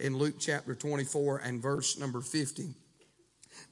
in Luke chapter 24 and verse number 50.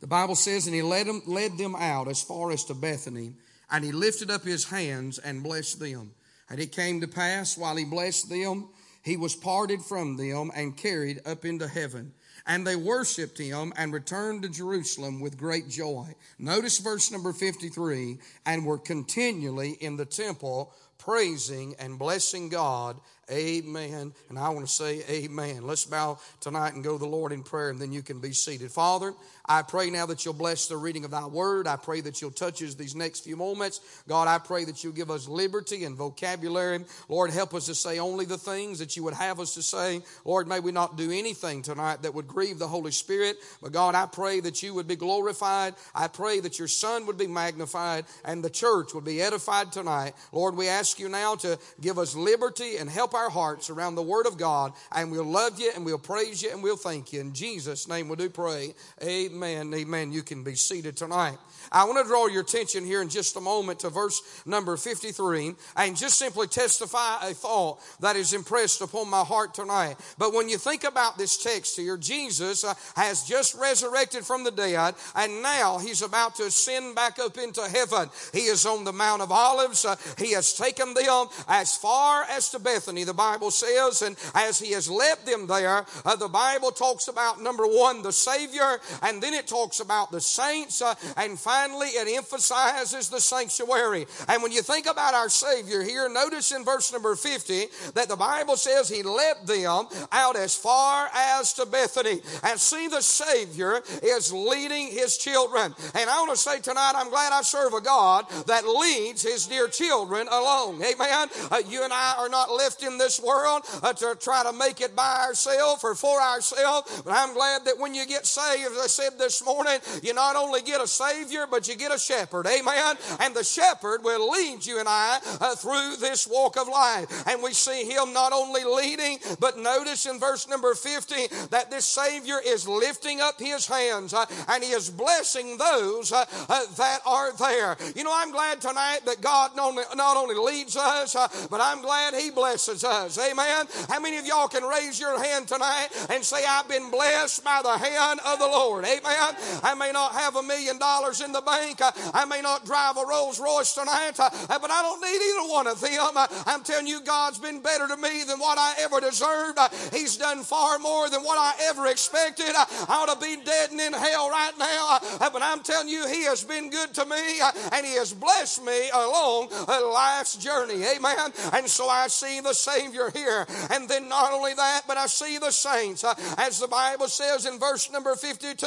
The Bible says, And he led them, led them out as far as to Bethany, and he lifted up his hands and blessed them. And it came to pass, while he blessed them, he was parted from them and carried up into heaven. And they worshiped him and returned to Jerusalem with great joy. Notice verse number 53 and were continually in the temple praising and blessing God Amen. And I want to say amen. Let's bow tonight and go to the Lord in prayer, and then you can be seated. Father, I pray now that you'll bless the reading of thy word. I pray that you'll touch us these next few moments. God, I pray that you'll give us liberty and vocabulary. Lord, help us to say only the things that you would have us to say. Lord, may we not do anything tonight that would grieve the Holy Spirit. But God, I pray that you would be glorified. I pray that your Son would be magnified and the church would be edified tonight. Lord, we ask you now to give us liberty and help our hearts around the Word of God. And we'll love you and we'll praise you and we'll thank you. In Jesus' name we do pray. Amen. Amen. Amen. You can be seated tonight. I want to draw your attention here in just a moment to verse number 53 and just simply testify a thought that is impressed upon my heart tonight. But when you think about this text here, Jesus uh, has just resurrected from the dead and now he's about to ascend back up into heaven. He is on the Mount of Olives. Uh, he has taken them as far as to Bethany, the Bible says, and as he has led them there, uh, the Bible talks about number one, the Savior, and then it talks about the saints, uh, and finally it emphasizes the sanctuary. And when you think about our Savior here, notice in verse number 50 that the Bible says He led them out as far as to Bethany. And see, the Savior is leading His children. And I want to say tonight, I'm glad I serve a God that leads His dear children along. Amen. Uh, you and I are not left in this world uh, to try to make it by ourselves or for ourselves. But I'm glad that when you get saved, as I said this morning, you not only get a Savior, but you get a shepherd. Amen. And the shepherd will lead you and I uh, through this walk of life. And we see him not only leading, but notice in verse number 50 that this Savior is lifting up his hands uh, and he is blessing those uh, uh that are there. You know, I'm glad tonight that God not only, not only leads us, uh, but I'm glad he blesses Amen. How many of y'all can raise your hand tonight and say, I've been blessed by the hand of the Lord? Amen. I may not have a million dollars in the bank. I may not drive a Rolls Royce tonight, uh, but I don't need either one of them. Uh, I'm telling you, God's been better to me than what I ever deserved. Uh, he's done far more than what I ever expected. I ought to be dead and in hell right now, but I'm telling you, He has been good to me and He has blessed me along a life's journey. Amen. And so I see the Savior here. And then not only that, but I see the saints, as the Bible says in verse number 52,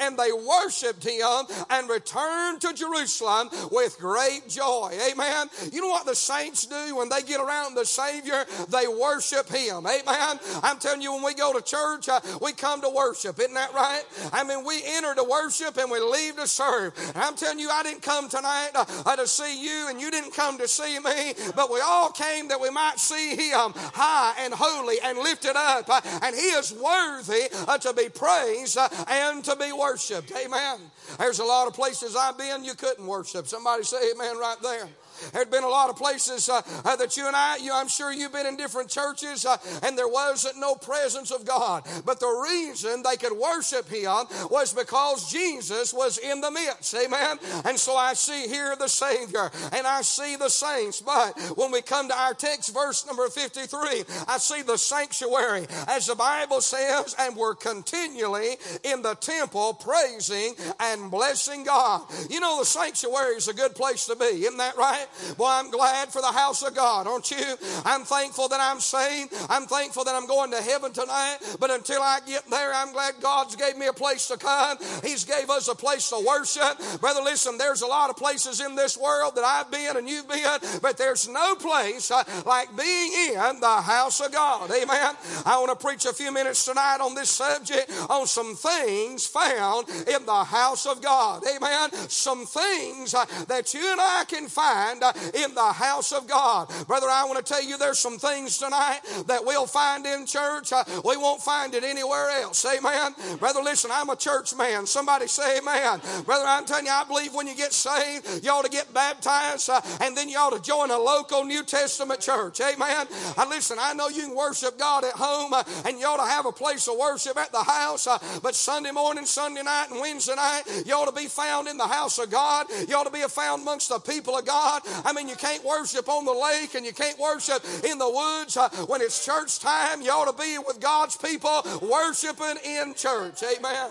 and they worshiped Him and returned to Jerusalem with great joy. Amen. You know what the saints do when they get around the Savior? They worship Him. Amen. I'm telling you, when we go to church, uh, we come to worship. Isn't that right? I mean, we enter to worship and we leave to serve. And I'm telling you, I didn't come tonight uh, uh, to see you and you didn't come to see me, but we all came that we might see Him high and holy and lifted up. Uh, and He is worthy uh, to be praised uh, and to be worshiped. Amen. There's a lot of places I've been you couldn't worship. Somebody say amen right there. There'd been a lot of places uh, uh, that you and I, you, I'm sure you've been in different churches, uh, and there wasn't no presence of God. But the reason they could worship Him was because Jesus was in the midst. Amen. And so I see here the Savior, and I see the saints. But when we come to our text, verse number 53, I see the sanctuary, as the Bible says, and we're continually in the temple praising and blessing God. You know, the sanctuary is a good place to be, isn't that right? Boy, I'm glad for the house of God, aren't you? I'm thankful that I'm saved. I'm thankful that I'm going to heaven tonight. But until I get there, I'm glad God's gave me a place to come. He's gave us a place to worship. Brother, listen, there's a lot of places in this world that I've been and you've been, but there's no place uh, like being in the house of God. Amen. I want to preach a few minutes tonight on this subject on some things found in the house of God. Amen. Some things uh, that you and I can find find uh, in the house of God. Brother, I want to tell you there's some things tonight that we'll find in church. Uh, we won't find it anywhere else. Amen. Brother, listen, I'm a church man. Somebody say amen. Brother, I'm telling you, I believe when you get saved, you ought to get baptized uh, and then you ought to join a local New Testament church. Amen. Uh, listen, I know you can worship God at home and you ought to have a place of worship at the house, but Sunday morning, Sunday night, and Wednesday night, you ought to be found in the house of God. You ought to be found amongst the people of God. I mean, you can't worship on the lake and you can't worship in the woods. Uh, when it's church time, you ought to be with God's people worshiping in church. Amen.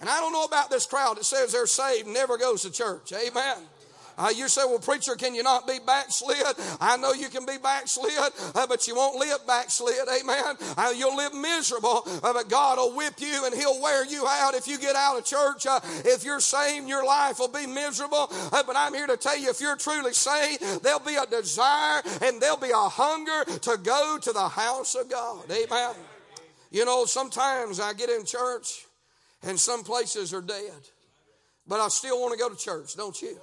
And I don't know about this crowd that says they're saved never goes to church. Amen. Uh, you say, well, preacher, can you not be backslid? I know you can be backslid, uh, but you won't live backslid. Amen. Uh, you'll live miserable, uh, but God will whip you and He'll wear you out if you get out of church. Uh, if you're saved, your life will be miserable. Uh, but I'm here to tell you, if you're truly saved, there'll be a desire and there'll be a hunger to go to the house of God. Amen. You know, sometimes I get in church and some places are dead, but I still want to go to church, don't you?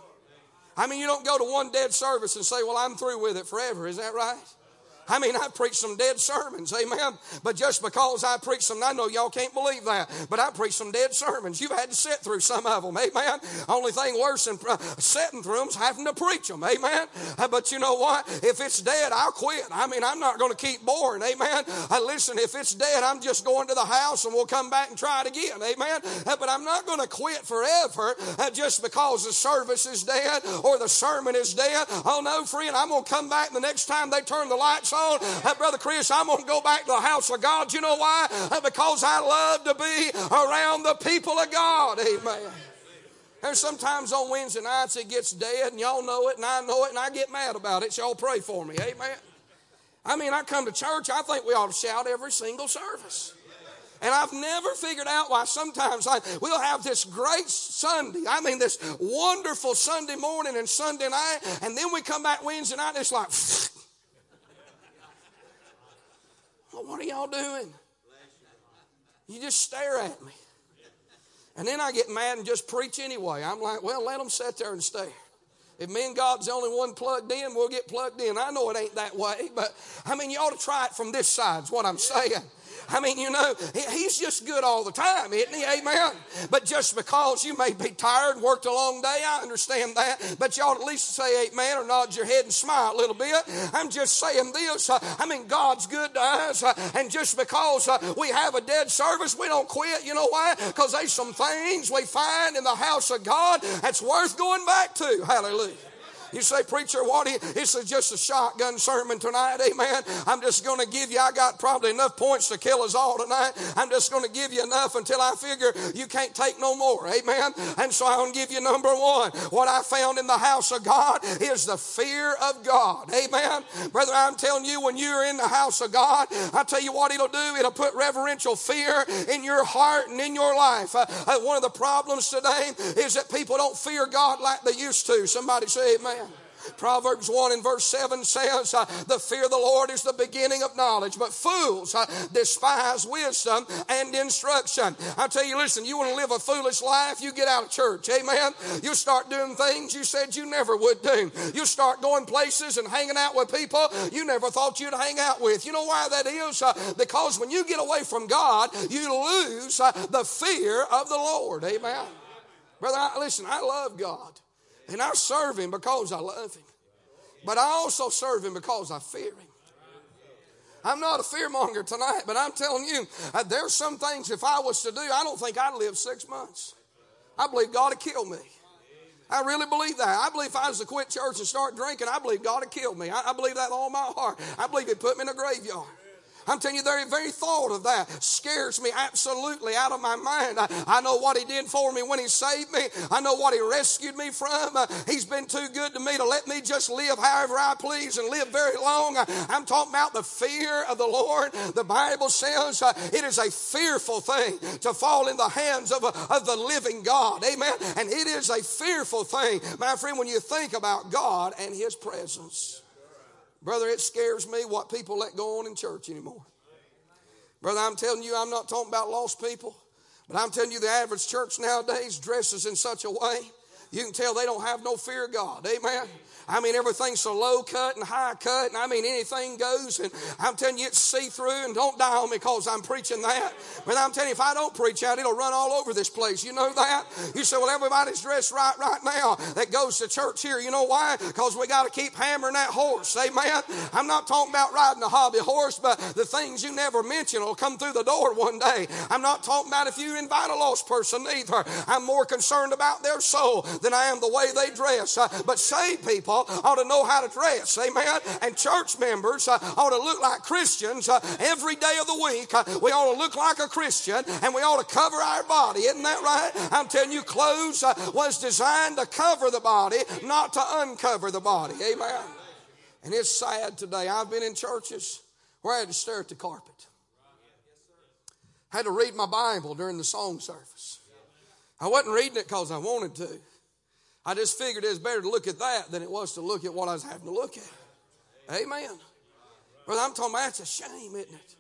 I mean, you don't go to one dead service and say, Well, I'm through with it forever. Is that right? I mean, I preach some dead sermons, amen. But just because I preach some, I know y'all can't believe that, but I preach some dead sermons. You've had to sit through some of them, amen. Only thing worse than uh, sitting through them is having to preach them, amen. Uh, but you know what? If it's dead, I'll quit. I mean, I'm not going to keep boring, amen. Uh, listen, if it's dead, I'm just going to the house and we'll come back and try it again, amen. But I'm not going to quit forever just because the service is dead or the sermon is dead. Oh no, friend, I'm going to come back the next time they turn the lights on on. Uh, Brother Chris, I'm going to go back to the house of God. You know why? Uh, because I love to be around the people of God. Amen. And sometimes on Wednesday nights it gets dead, and y'all know it, and I know it, and I get mad about it. So y'all pray for me. Amen. I mean, I come to church, I think we ought to shout every single service. And I've never figured out why sometimes I, we'll have this great Sunday. I mean, this wonderful Sunday morning and Sunday night, and then we come back Wednesday night, and it's like, What are y'all doing? You just stare at me. And then I get mad and just preach anyway. I'm like, well, let them sit there and stare. If me and God's the only one plugged in, we'll get plugged in. I know it ain't that way, but I mean, you ought to try it from this side, is what I'm saying. I mean, you know, he's just good all the time, isn't he? Amen. But just because you may be tired worked a long day, I understand that. But you ought at least say amen or nod your head and smile a little bit. I'm just saying this. Uh, I mean, God's good to us. Uh, and just because uh, we have a dead service, we don't quit. You know why? Because there's some things we find in the house of God that's worth going back to. Hallelujah. You say, Preacher, what? It's just a shotgun sermon tonight. Amen. I'm just going to give you, I got probably enough points to kill us all tonight. I'm just going to give you enough until I figure you can't take no more. Amen. And so to give you number one. What I found in the house of God is the fear of God. Amen. Brother, I'm telling you, when you're in the house of God, I tell you what it'll do. It'll put reverential fear in your heart and in your life. Uh, uh, one of the problems today is that people don't fear God like they used to. Somebody say amen. Proverbs 1 and verse 7 says, uh, The fear of the Lord is the beginning of knowledge, but fools uh, despise wisdom and instruction. I tell you, listen, you want to live a foolish life, you get out of church. Amen. You start doing things you said you never would do. You start going places and hanging out with people you never thought you'd hang out with. You know why that is? Uh, because when you get away from God, you lose the fear of the Lord. Amen. Brother, I, listen, I love God. And I serve him because I love him. But I also serve him because I fear him. I'm not a fearmonger tonight, but I'm telling you, uh, there's some things if I was to do, I don't think I'd live six months. I believe God would kill me. I really believe that. I believe if I was to quit church and start drinking, I believe God would kill me. I, I believe that with all my heart. I believe He'd put me in a graveyard. I'm telling you, the very thought of that scares me absolutely out of my mind. I, I, know what He did for me when He saved me. I know what He rescued me from. Uh, he's been too good to me to let me just live however I please and live very long. Uh, I'm talking about the fear of the Lord. The Bible says uh, it is a fearful thing to fall in the hands of, a, of the living God. Amen. And it is a fearful thing, my friend, when you think about God and His presence. Brother, it scares me what people let go on in church anymore. Brother, I'm telling you, I'm not talking about lost people, but I'm telling you, the average church nowadays dresses in such a way you can tell they don't have no fear of God. Amen. I mean, everything's so low cut and high cut, and I mean, anything goes. And I'm telling you, it's see through, and don't die on me because I'm preaching that. But I'm telling you, if I don't preach out, it'll run all over this place. You know that? You say, well, everybody's dressed right right now that goes to church here. You know why? Because we got to keep hammering that horse. Amen. I'm not talking about riding a hobby horse, but the things you never mention will come through the door one day. I'm not talking about if you invite a lost person either. I'm more concerned about their soul than I am the way they dress. Uh, but saved people ought to know how to dress. Amen. And church members uh, ought to look like Christians uh, every day of the week. We ought to look like a Christian and we ought to cover our body. Isn't that right? I'm telling you, clothes was designed to cover the body, not to uncover the body. Amen. And it's sad today. I've been in churches where I had to stare at the carpet. Had to read my Bible during the song service. I wasn't reading it because I wanted to. I just figured it was better to look at that than it was to look at what I was having to look at. Amen. Brother, I'm talking about that's a shame, isn't it?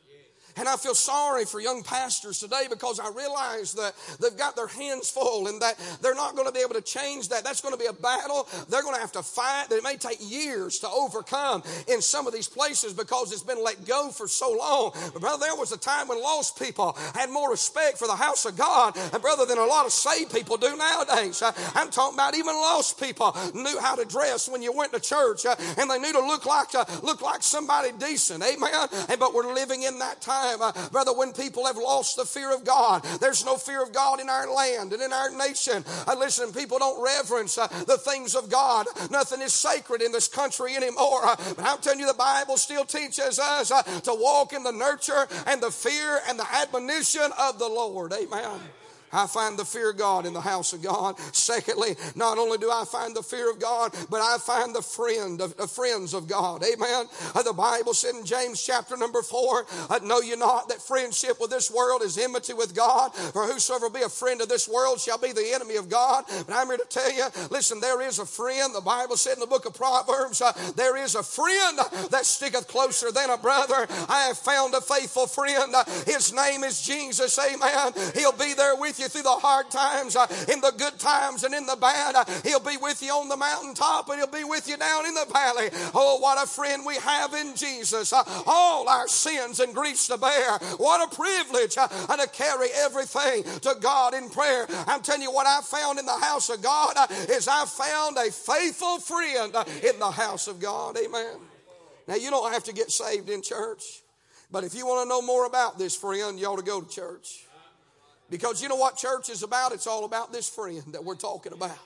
And I feel sorry for young pastors today because I realize that they've got their hands full and that they're not going to be able to change that. That's going to be a battle. They're going to have to fight that it may take years to overcome in some of these places because it's been let go for so long. But brother, there was a time when lost people had more respect for the house of God, and brother, than a lot of saved people do nowadays. I'm talking about even lost people knew how to dress when you went to church, and they knew to look like uh, look like somebody decent. Amen. And but we're living in that time time, uh, brother, when people have lost the fear of God. There's no fear of God in our land and in our nation. Uh, listen, people don't reverence uh, the things of God. Nothing is sacred in this country anymore. But I'm telling you, the Bible still teaches us to walk in the nurture and the fear and the admonition of the Lord. Amen. I find the fear of God in the house of God. Secondly, not only do I find the fear of God, but I find the friend of the friends of God. Amen. Uh, the Bible said in James chapter number four, uh, know you not that friendship with this world is enmity with God? For whosoever be a friend of this world shall be the enemy of God. But I'm here to tell you, listen, there is a friend. The Bible said in the book of Proverbs, uh, there is a friend that sticketh closer than a brother. I have found a faithful friend. His name is Jesus. Amen. He'll be there with you you through the hard times, uh, in the good times, and in the bad. Uh, he'll be with you on the mountaintop, and he'll be with you down in the valley. Oh, what a friend we have in Jesus. Uh, all our sins and griefs to bear. What a privilege uh, to carry everything to God in prayer. I'm telling you what I found in the house of God is I found a faithful friend in the house of God. Amen. Now, you don't have to get saved in church. But if you want to know more about this friend, you ought to go to church. Because you know what church is about? It's all about this friend that we're talking about.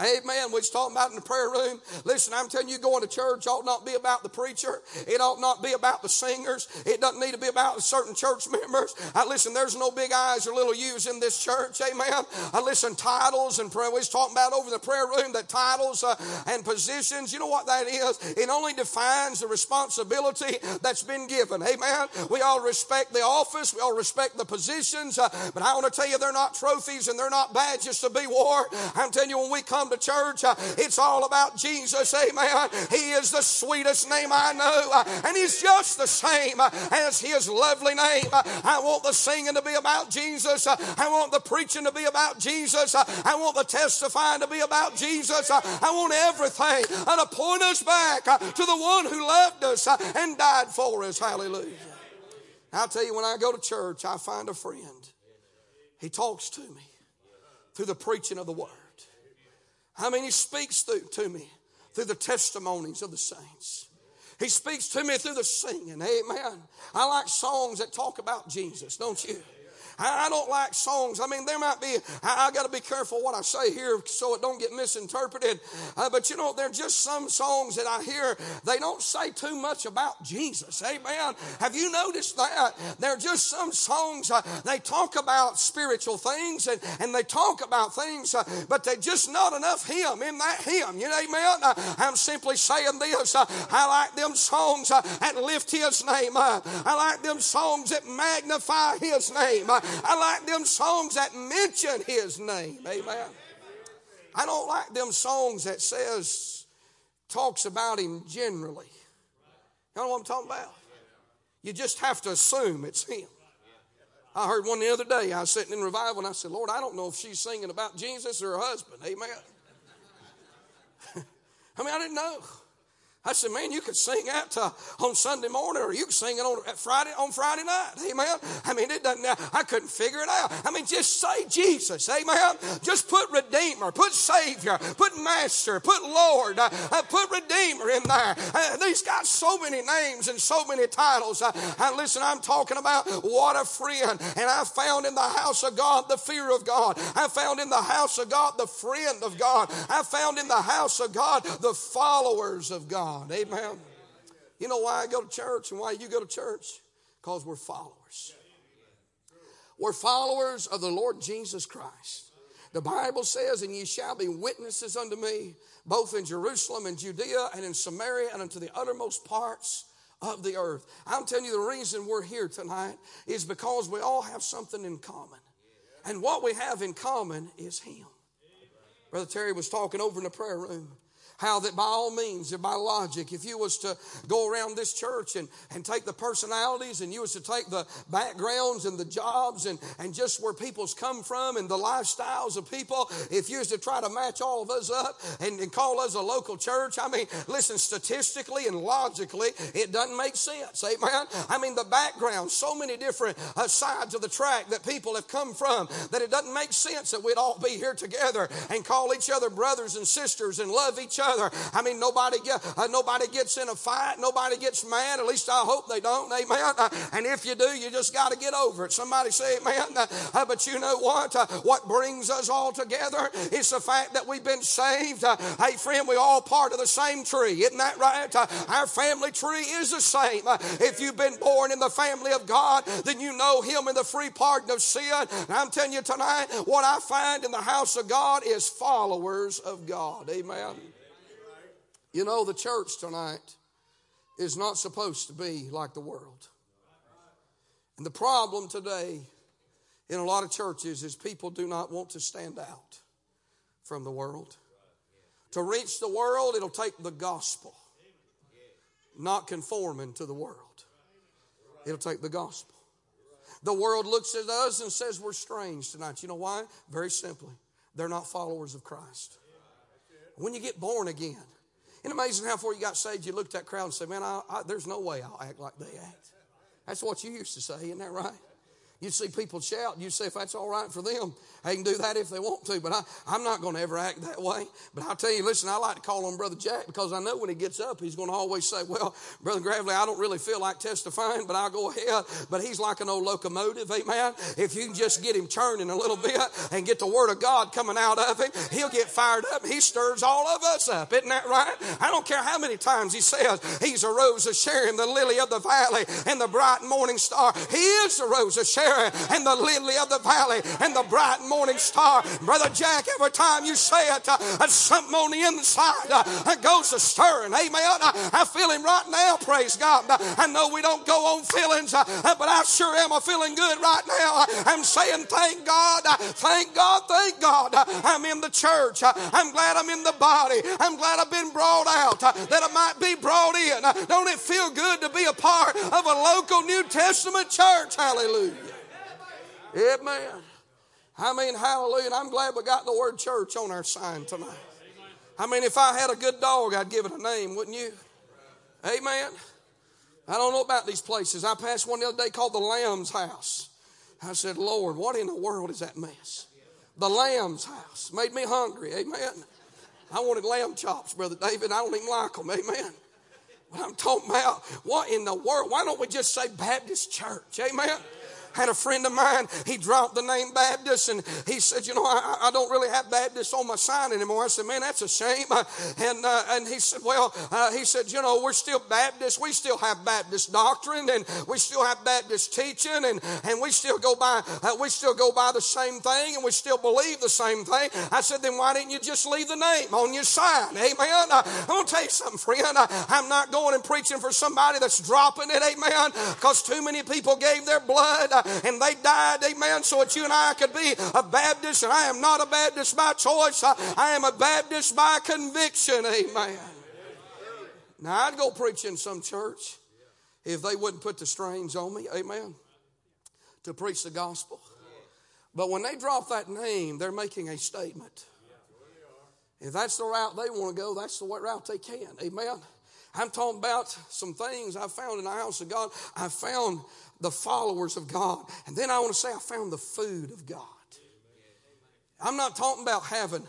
Amen. We're talking about in the prayer room. Listen, I'm telling you, going to church ought not be about the preacher. It ought not be about the singers. It doesn't need to be about certain church members. I listen, there's no big eyes or little U's in this church. Amen. I listen, titles and prayer. We are talking about over the prayer room that titles uh, and positions. You know what that is? It only defines the responsibility that's been given. Amen. We all respect the office. We all respect the positions. Uh, but I want to tell you, they're not trophies and they're not badges to be worn. I'm telling you, when we come to church, uh, it's all about Jesus. Amen. He is the sweetest name I know, uh, and He's just the same uh, as His lovely name. Uh. I want the singing to be about Jesus. Uh, I want the preaching to be about Jesus. Uh, I want the testifying to be about Jesus. I want everything to point us back to the one who loved us and died for us. Hallelujah. I'll tell you, when I go to church, I find a friend. He talks to me through the preaching of the word. I mean, He speaks through, to me through the testimonies of the saints. He speaks to me through the singing. Amen. I like songs that talk about Jesus, don't you? I, don't like songs. I mean, there might be, I, I got to be careful what I say here so it don't get misinterpreted. Uh, but you know, there are just some songs that I hear, they don't say too much about Jesus. Amen. Have you noticed that? There are just some songs, uh, they talk about spiritual things and, and they talk about things, uh, but they just not enough Him in that hymn. You know, amen. Uh, I'm simply saying this. Uh, I like them songs uh, that lift His name up. I like them songs that magnify His name. Like them songs that mention his name. Amen. I don't like them songs that says, talks about him generally. You know what I'm talking about? You just have to assume it's him. I heard one the other day. I was sitting in revival and I said, Lord, I don't know if she's singing about Jesus or her husband. Amen. I mean, I didn't know. I said, man, you could sing that uh, on Sunday morning or you could sing it on Friday on Friday night. Amen. I mean, it doesn't, I couldn't figure it out. I mean, just say Jesus. Amen. Just put Redeemer, put Savior, put Master, put Lord, uh, uh put Redeemer in there. Uh, these got so many names and so many titles. Uh, and listen, I'm talking about what a friend. And I found in the house of God the fear of God. I found in the house of God the friend of God. I found in the house of God the followers of God. God. Amen. You know why I go to church and why you go to church? Because we're followers. We're followers of the Lord Jesus Christ. The Bible says, And ye shall be witnesses unto me, both in Jerusalem and Judea and in Samaria and unto the uttermost parts of the earth. I'm telling you, the reason we're here tonight is because we all have something in common. And what we have in common is Him. Brother Terry was talking over in the prayer room how that by all means, and by logic, if you was to go around this church and, and take the personalities and you was to take the backgrounds and the jobs and, and just where people's come from and the lifestyles of people, if you was to try to match all of us up and, and call us a local church, I mean, listen, statistically and logically, it doesn't make sense. Amen. I mean, the background, so many different uh, sides of the track that people have come from that it doesn't make sense that we'd all be here together and call each other brothers and sisters and love each other other. I mean, nobody get, uh, nobody gets in a fight. Nobody gets mad. At least I hope they don't. Amen. Uh, and if you do, you just got to get over it. Somebody say amen. Uh, uh, but you know what? Uh, what brings us all together is the fact that we've been saved. Uh, hey, friend, we're all part of the same tree. Isn't that right? our family tree is the same. if you've been born in the family of God, then you know Him in the free pardon of sin. And I'm telling you tonight, what I find in the house of God is followers of God. Amen. You know, the church tonight is not supposed to be like the world. And the problem today in a lot of churches is people do not want to stand out from the world. To reach the world, it'll take the gospel, not conforming to the world. It'll take the gospel. The world looks at us and says we're strange tonight. You know why? Very simply, they're not followers of Christ. When you get born again, isn't amazing how before you got saved, you looked at that crowd and said, Man, I, I, there's no way I'll act like they act. That's what you used to say, isn't that right? You see people shout, and you say if that's all right for them, they can do that if they want to. But I, I'm not going to ever act that way. But I'll tell you, listen, I like to call on Brother Jack because I know when he gets up, he's going to always say, Well, Brother Gravely, I don't really feel like testifying, but I'll go ahead. But he's like an old locomotive, amen. If you can just get him churning a little bit and get the word of God coming out of him, he'll get fired up. He stirs all of us up. Isn't that right? I don't care how many times he says he's a rose of Sharon, the lily of the valley, and the bright morning star. He is the rose of Sharon and the lily of the valley and the bright morning star. Brother Jack, every time you say it, uh, something on the inside uh, goes to stirring. Amen. I, I feel him right now, praise God. I know we don't go on feelings, uh, but I sure am a feeling good right now. I'm saying, thank God, thank God, thank God. I'm in the church. I'm glad I'm in the body. I'm glad I've been brought out, that I might be brought in. Don't it feel good to be a part of a local New Testament church? Hallelujah. Amen. I mean, hallelujah. And I'm glad we got the word church on our sign tonight. I mean, if I had a good dog, I'd give it a name, wouldn't you? Amen. I don't know about these places. I passed one the other day called the Lamb's House. I said, Lord, what in the world is that mess? The Lamb's House made me hungry. Amen. I wanted lamb chops, Brother David. I don't even like them. Amen. But I'm talking about what in the world? Why don't we just say Baptist Church? Amen had a friend of mine, he dropped the name Baptist and he said, You know, I, I don't really have Baptist on my sign anymore. I said, Man, that's a shame. And, uh, and he said, Well, uh, he said, You know, we're still Baptist. We still have Baptist doctrine and we still have Baptist teaching and, and we still go by, uh, we still go by the same thing and we still believe the same thing. I said, Then why didn't you just leave the name on your sign? Amen. Uh, I'm going to tell you something, friend. I'm not going and preaching for somebody that's dropping it. Amen. Because too many people gave their blood Uh, and they died, amen, so that you and I could be a Baptist. And I am not a Baptist by choice, I am a Baptist by conviction, amen. Now, I'd go preach in some church if they wouldn't put the strings on me, amen, to preach the gospel. But when they drop that name, they're making a statement. If that's the route they want to go, that's the route they can. Amen. I'm talking about some things I found in the house of God. I found the followers of God. And then I want to say I found the food of God. I'm not talking about having,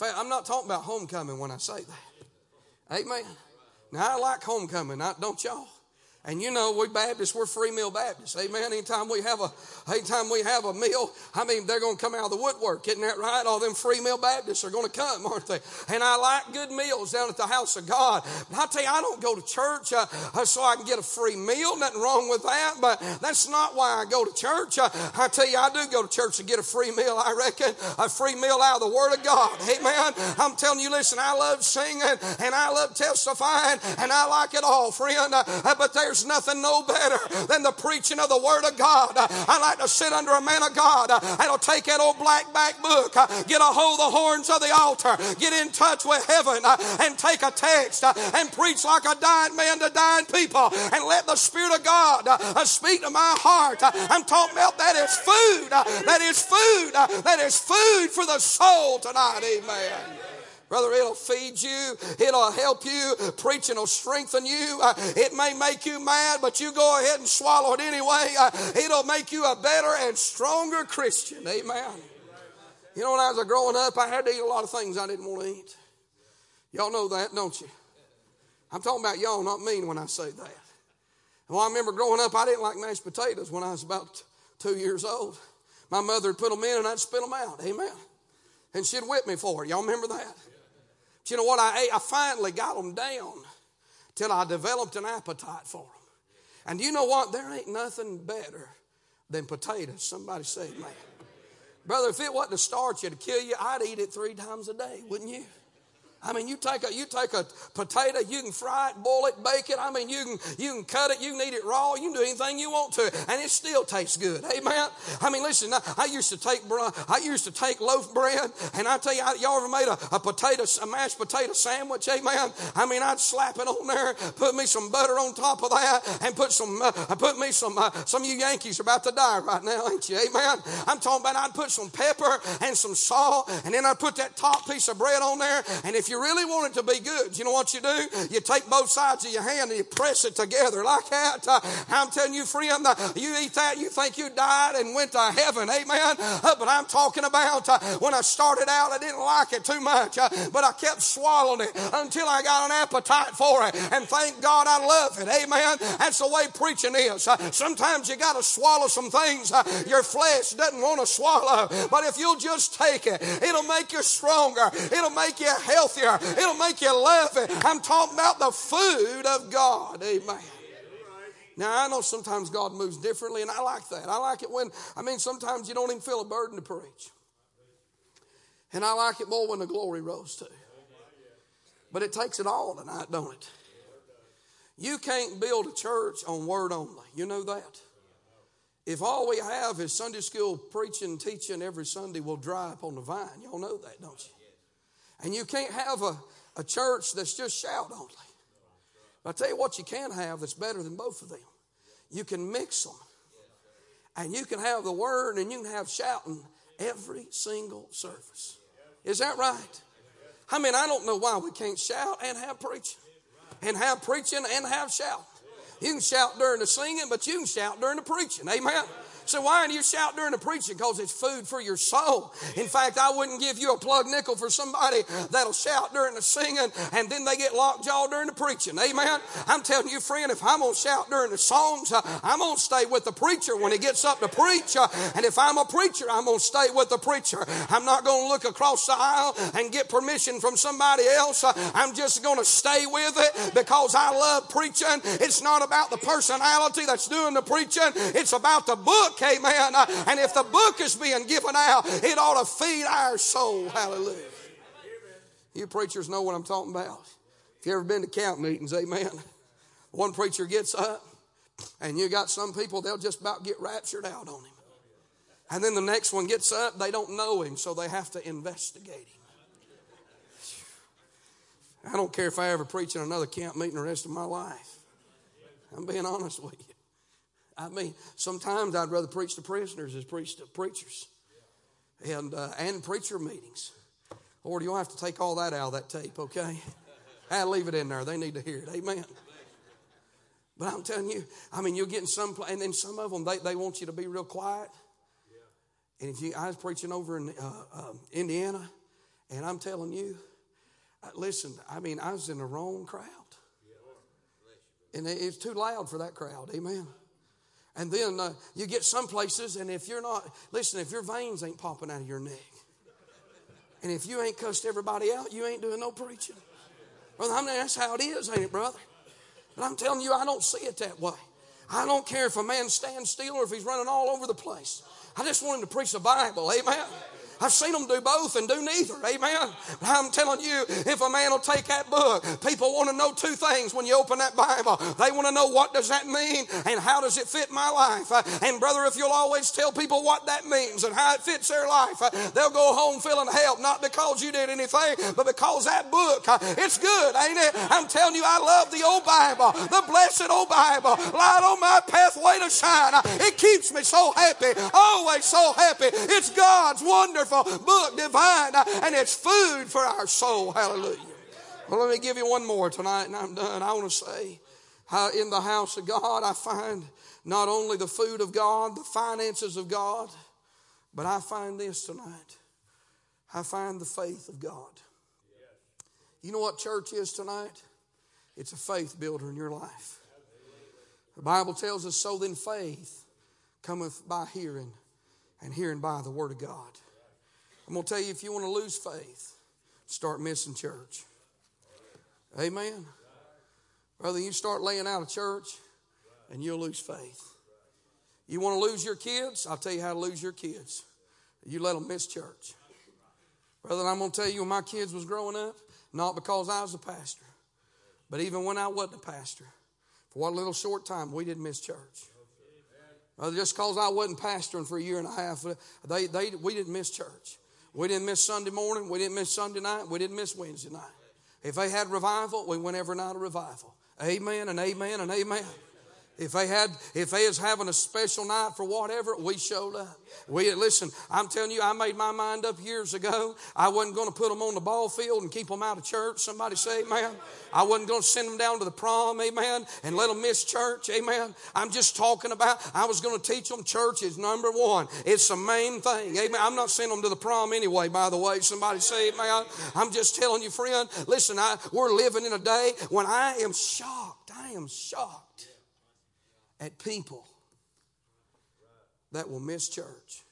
I'm not talking about homecoming when I say that. Amen. Now I like homecoming, don't y'all? And you know, we Baptists, we're free meal Baptists. Amen. Anytime we have a anytime we have a meal, I mean they're gonna come out of the woodwork, isn't that right? All them free meal Baptists are gonna come, aren't they? And I like good meals down at the house of God. But I tell you, I don't go to church uh, uh, so I can get a free meal. Nothing wrong with that, but that's not why I go to church. Uh, I tell you, I do go to church to get a free meal, I reckon. A free meal out of the Word of God. Amen. I'm telling you, listen, I love singing and I love testifying and I like it all, friend. Uh, but there's there's nothing no better than the preaching of the Word of God. I like to sit under a man of God that'll take that old black back book, get a hold of the horns of the altar, get in touch with heaven, and take a text and preach like a dying man to dying people, and let the Spirit of God uh, speak to my heart. I'm talking about that is food. Uh, that is food. Uh, that is food for the soul tonight. Amen. Brother, it'll feed you. It'll help you. Preaching will strengthen you. Uh, it may make you mad, but you go ahead and swallow it anyway. Uh, it'll make you a better and stronger Christian. Amen. You know, when I was growing up, I had to eat a lot of things I didn't want to eat. Y'all know that, don't you? I'm talking about y'all, not me when I say that. Well, I remember growing up, I didn't like mashed potatoes when I was about two years old. My mother would put them in and I'd spit them out. Amen. And she'd whip me for it. Y'all remember that? But you know what I ate? I finally got them down till I developed an appetite for them. And you know what? There ain't nothing better than potatoes. Somebody say, man. Brother, if it wasn't to starch you to kill you, I'd eat it three times a day, wouldn't you? I mean, you take a you take a potato, you can fry it, boil it, bake it. I mean, you can you can cut it, you can eat it raw, you can do anything you want to, and it still tastes good. Amen. I mean, listen, I, I used to take I used to take loaf bread, and I tell you, I, y'all ever made a, a potato a mashed potato sandwich? Amen. I mean, I'd slap it on there, put me some butter on top of that, and put some uh, put me some uh, some of you Yankees are about to die right now, ain't you? Amen. I'm talking about I'd put some pepper and some salt, and then I'd put that top piece of bread on there, and if you really want it to be good, you know what you do? You take both sides of your hand and you press it together like that. Uh, I'm telling you, friend, uh, you eat that, you think you died and went to heaven. Amen. Uh, but I'm talking about when I started out, I didn't like it too much, but I kept swallowing it until I got an appetite for it. And thank God I love it. Amen. That's the way preaching is. Sometimes you got to swallow some things your flesh doesn't want to swallow. But if you'll just take it, it'll make you stronger. It'll make you healthier. It'll make you laugh. I'm talking about the food of God. Amen. Now, I know sometimes God moves differently, and I like that. I like it when, I mean, sometimes you don't even feel a burden to preach. And I like it more when the glory rose too. But it takes it all tonight, don't it? You can't build a church on word only. You know that? If all we have is Sunday school preaching, teaching every Sunday, we'll dry up on the vine. Y'all know that, don't you? And you can't have a, a church that's just shout only. But I tell you what, you can have that's better than both of them. You can mix them. And you can have the word and you can have shouting every single service. Is that right? I mean, I don't know why we can't shout and have preaching, and have preaching and have shout. You can shout during the singing, but you can shout during the preaching. Amen. So why do you shout during the preaching? Because it's food for your soul. In fact, I wouldn't give you a plug nickel for somebody that'll shout during the singing and then they get lockjaw during the preaching. Amen. I'm telling you, friend, if I'm gonna shout during the songs, uh, I'm gonna stay with the preacher when he gets up to preach. Uh, and if I'm a preacher, I'm gonna stay with the preacher. I'm not gonna look across the aisle and get permission from somebody else. Uh, I'm just gonna stay with it because I love preaching. It's not about the personality that's doing the preaching. It's about the book book, amen. And if the book is being given out, it ought to feed our soul. Hallelujah. You preachers know what I'm talking about. If you ever been to camp meetings, amen. One preacher gets up, and you got some people, they'll just about get raptured out on him. And then the next one gets up, they don't know him, so they have to investigate him. I don't care if I ever preach in another camp meeting the rest of my life. I'm being honest with you. I mean, sometimes I'd rather preach to prisoners as preach to preachers and, uh, and preacher meetings. Lord, you'll have to take all that out of that tape, okay? I leave it in there. They need to hear it. Amen. But I'm telling you, I mean, you'll get in some, and then some of them, they, they want you to be real quiet. And if you, I was preaching over in uh, uh, Indiana, and I'm telling you, uh, listen, I mean, I was in the wrong crowd. And it's too loud for that crowd. Amen. And then uh, you get some places, and if you're not, listen, if your veins ain't popping out of your neck, and if you ain't cussed everybody out, you ain't doing no preaching. Brother, I mean, that's how it is, ain't it, brother? But I'm telling you, I don't see it that way. I don't care if a man stands still or if he's running all over the place. I just want him to preach the Bible. Amen. I've seen them do both and do neither. Amen. But I'm telling you, if a man will take that book, people want to know two things when you open that Bible. They want to know what does that mean and how does it fit my life. And brother, if you'll always tell people what that means and how it fits their life, they'll go home feeling help, not because you did anything, but because that book, it's good, ain't it? I'm telling you, I love the old Bible, the blessed old Bible. Light on my pathway to shine. It keeps me so happy, always so happy. It's God's wonderful book, divine, uh, and it's food for our soul. Hallelujah. Well, let me give you one more tonight, and I'm done. I want to say, how in the house of God, I find not only the food of God, the finances of God, but I find this tonight. I find the faith of God. You know what church is tonight? It's a faith builder in your life. The Bible tells us, so then faith cometh by hearing, and hearing by the Word of God. I'm going to tell you if you want to lose faith, start missing church. Amen. Brother, you start laying out of church and you'll lose faith. You want to lose your kids? I'll tell you how to lose your kids. You let them miss church. Brother, I'm going to tell you when my kids was growing up, not because I was a pastor, but even when I wasn't a pastor, for what little short time, we didn't miss church. Brother, just because I wasn't pastoring for a year and a half, they, they, we didn't miss church. We didn't miss Sunday morning. We didn't miss Sunday night. We didn't miss Wednesday night. If they had revival, we went every night of revival. Amen and amen and amen. If they had, if they was having a special night for whatever, we showed up. We listen. I'm telling you, I made my mind up years ago. I wasn't going to put them on the ball field and keep them out of church. Somebody say, Amen. I wasn't going to send them down to the prom, Amen, and let them miss church, Amen. I'm just talking about. I was going to teach them church is number one. It's the main thing, Amen. I'm not sending them to the prom anyway. By the way, somebody say, Amen. I'm just telling you, friend. Listen, I, we're living in a day when I am shocked. I am shocked at people that will miss church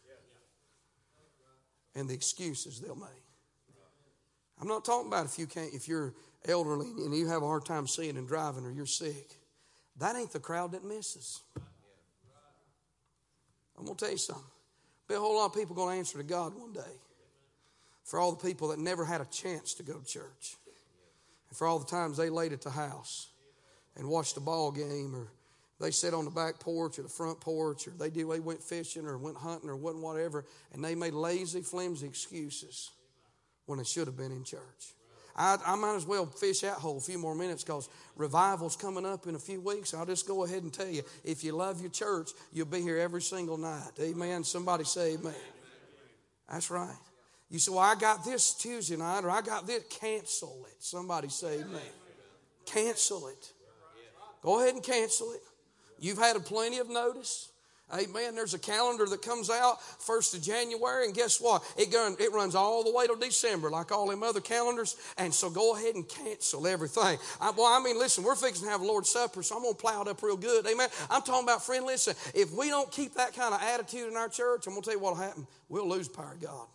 and the excuses they'll make. I'm not talking about if you can't, if you're elderly and you have a hard time seeing and driving or you're sick. That ain't the crowd that misses. I'm gonna tell you something. Be a whole lot of people gonna answer to God one day. For all the people that never had a chance to go to church. And for all the times they laid at the house and watched a ball game or they sat on the back porch or the front porch, or they did they went fishing or went hunting or wasn't whatever, and they made lazy, flimsy excuses when they should have been in church. I, I might as well fish that hole a few more minutes because revival's coming up in a few weeks. I'll just go ahead and tell you if you love your church, you'll be here every single night. Amen. Somebody say amen. That's right. You say, Well, I got this Tuesday night, or I got this. Cancel it. Somebody say amen. Cancel it. Go ahead and cancel it. You've had plenty of notice. Amen. There's a calendar that comes out first of January, and guess what? It, gun, it runs all the way to December, like all them other calendars. And so go ahead and cancel everything. I, well, I mean, listen, we're fixing to have Lord's Supper, so I'm gonna plow it up real good. Amen. I'm talking about, friend. Listen, if we don't keep that kind of attitude in our church, I'm gonna tell you what'll happen. We'll lose power of God.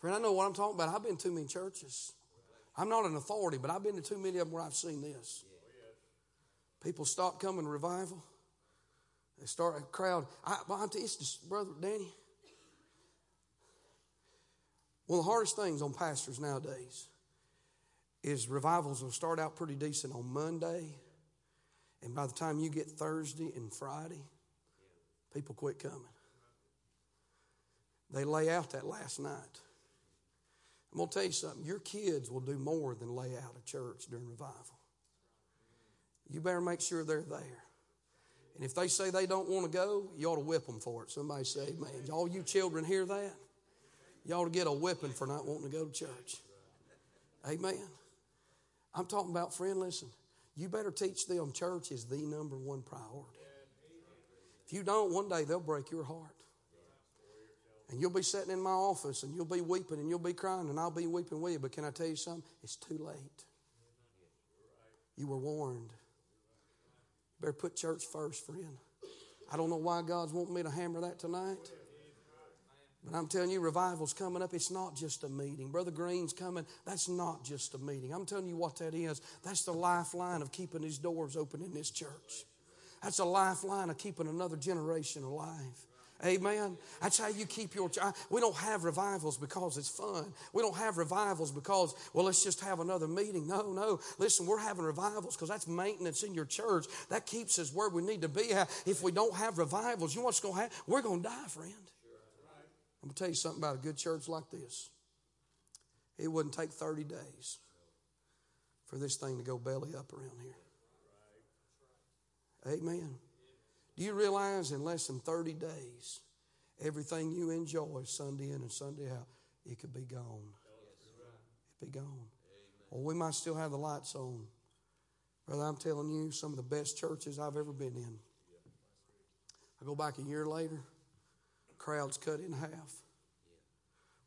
Friend, I know what I'm talking about. I've been to too many churches. I'm not an authority, but I've been to too many of them where I've seen this. People stop coming to revival. They start a crowd. I, well, it's just, Brother Danny. One of the hardest things on pastors nowadays is revivals will start out pretty decent on Monday, and by the time you get Thursday and Friday, people quit coming. They lay out that last night. I'm going to tell you something. Your kids will do more than lay out a church during revival you better make sure they're there. And if they say they don't want to go, you ought to whip them for it. Somebody say, man, all you children hear that? You ought to get a whipping for not wanting to go to church. Amen. I'm talking about, friend, listen, you better teach them church is the number one priority. If you don't, one day they'll break your heart. And you'll be sitting in my office and you'll be weeping and you'll be crying and I'll be weeping with you. But can I tell you something? It's too late. You were warned. Better put church first, friend. I don't know why God's wanting me to hammer that tonight. But I'm telling you, revival's coming up. It's not just a meeting. Brother Green's coming. That's not just a meeting. I'm telling you what that is. That's the lifeline of keeping these doors open in this church. That's a lifeline of keeping another generation alive. Amen. That's how you keep your. child. We don't have revivals because it's fun. We don't have revivals because, well, let's just have another meeting. No, no. Listen, we're having revivals because that's maintenance in your church. That keeps us where we need to be. If we don't have revivals, you know what's going to happen? We're going to die, friend. I'm going to tell you something about a good church like this. It wouldn't take 30 days for this thing to go belly up around here. Amen. Do you realize in less than 30 days, everything you enjoy Sunday in and Sunday out, it could be gone? It'd be gone. Well, we might still have the lights on. Brother, I'm telling you, some of the best churches I've ever been in. I go back a year later, crowd's cut in half.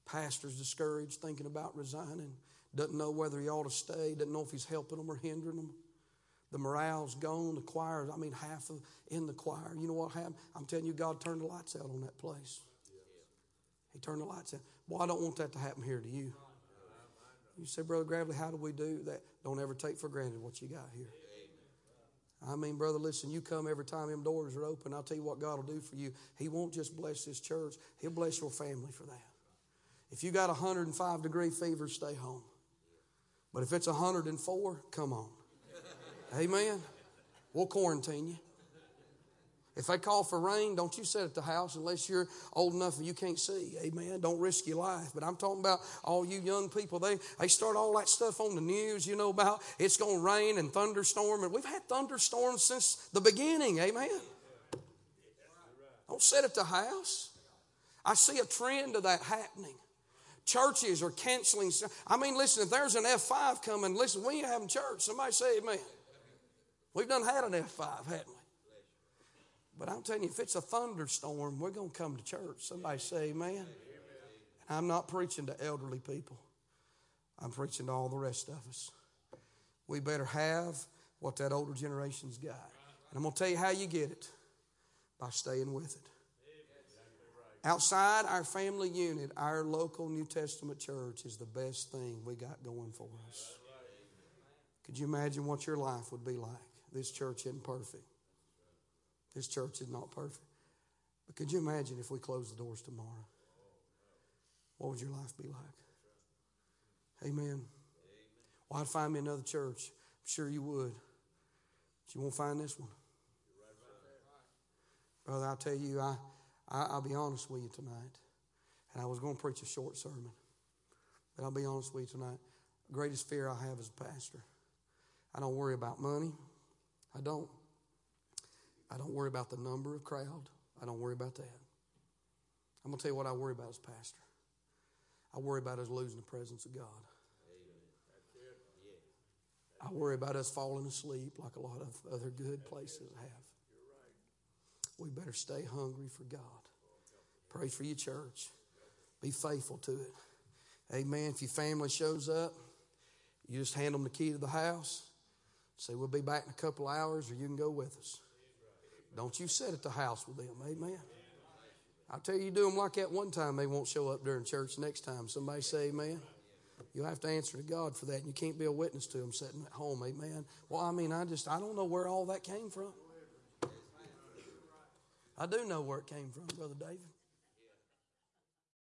Pastor's discouraged, thinking about resigning, doesn't know whether he ought to stay, doesn't know if he's helping them or hindering them. The morale's gone. The choir, I mean, half of in the choir. You know what happened? I'm telling you, God turned the lights out on that place. He turned the lights out. Boy, I don't want that to happen here to you. You say, Brother Gravely, how do we do that? Don't ever take for granted what you got here. I mean, brother, listen, you come every time them doors are open. I'll tell you what God will do for you. He won't just bless this church, He'll bless your family for that. If you got a 105 degree fever, stay home. But if it's 104, come on. Amen. We'll quarantine you. If they call for rain, don't you sit at the house unless you're old enough and you can't see. Amen. Don't risk your life. But I'm talking about all you young people. They, they start all that stuff on the news, you know, about it's going to rain and thunderstorm. And we've had thunderstorms since the beginning. Amen. Don't sit at the house. I see a trend of that happening. Churches are canceling. I mean, listen, if there's an F5 coming, listen, we ain't having church. Somebody say amen. We've done had an F5, haven't we? But I'm telling you, if it's a thunderstorm, we're going to come to church. Somebody say amen. I'm not preaching to elderly people, I'm preaching to all the rest of us. We better have what that older generation's got. And I'm going to tell you how you get it by staying with it. Outside our family unit, our local New Testament church is the best thing we got going for us. Could you imagine what your life would be like? This church isn't perfect. This church is not perfect. But could you imagine if we closed the doors tomorrow? What would your life be like? Amen. Well, I'd find me another church. I'm sure you would. But you won't find this one. Brother, I'll tell you, I, I, will be honest with you tonight. And I was going to preach a short sermon. But I'll be honest with you tonight. The greatest fear I have as a pastor. I don't worry about money. I don't. I don't worry about the number of crowd. I don't worry about that. I'm going to tell you what I worry about as pastor. I worry about us losing the presence of God. I worry about us falling asleep like a lot of other good places have. We better stay hungry for God. Pray for your church. Be faithful to it. Amen. If your family shows up, you just hand them the key to the house. Say, we'll be back in a couple hours, or you can go with us. Don't you sit at the house with them. Amen. I'll tell you, you do them like that one time, they won't show up during church next time. Somebody say amen. You'll have to answer to God for that, and you can't be a witness to them sitting at home. Amen. Well, I mean, I just, I don't know where all that came from. I do know where it came from, Brother David.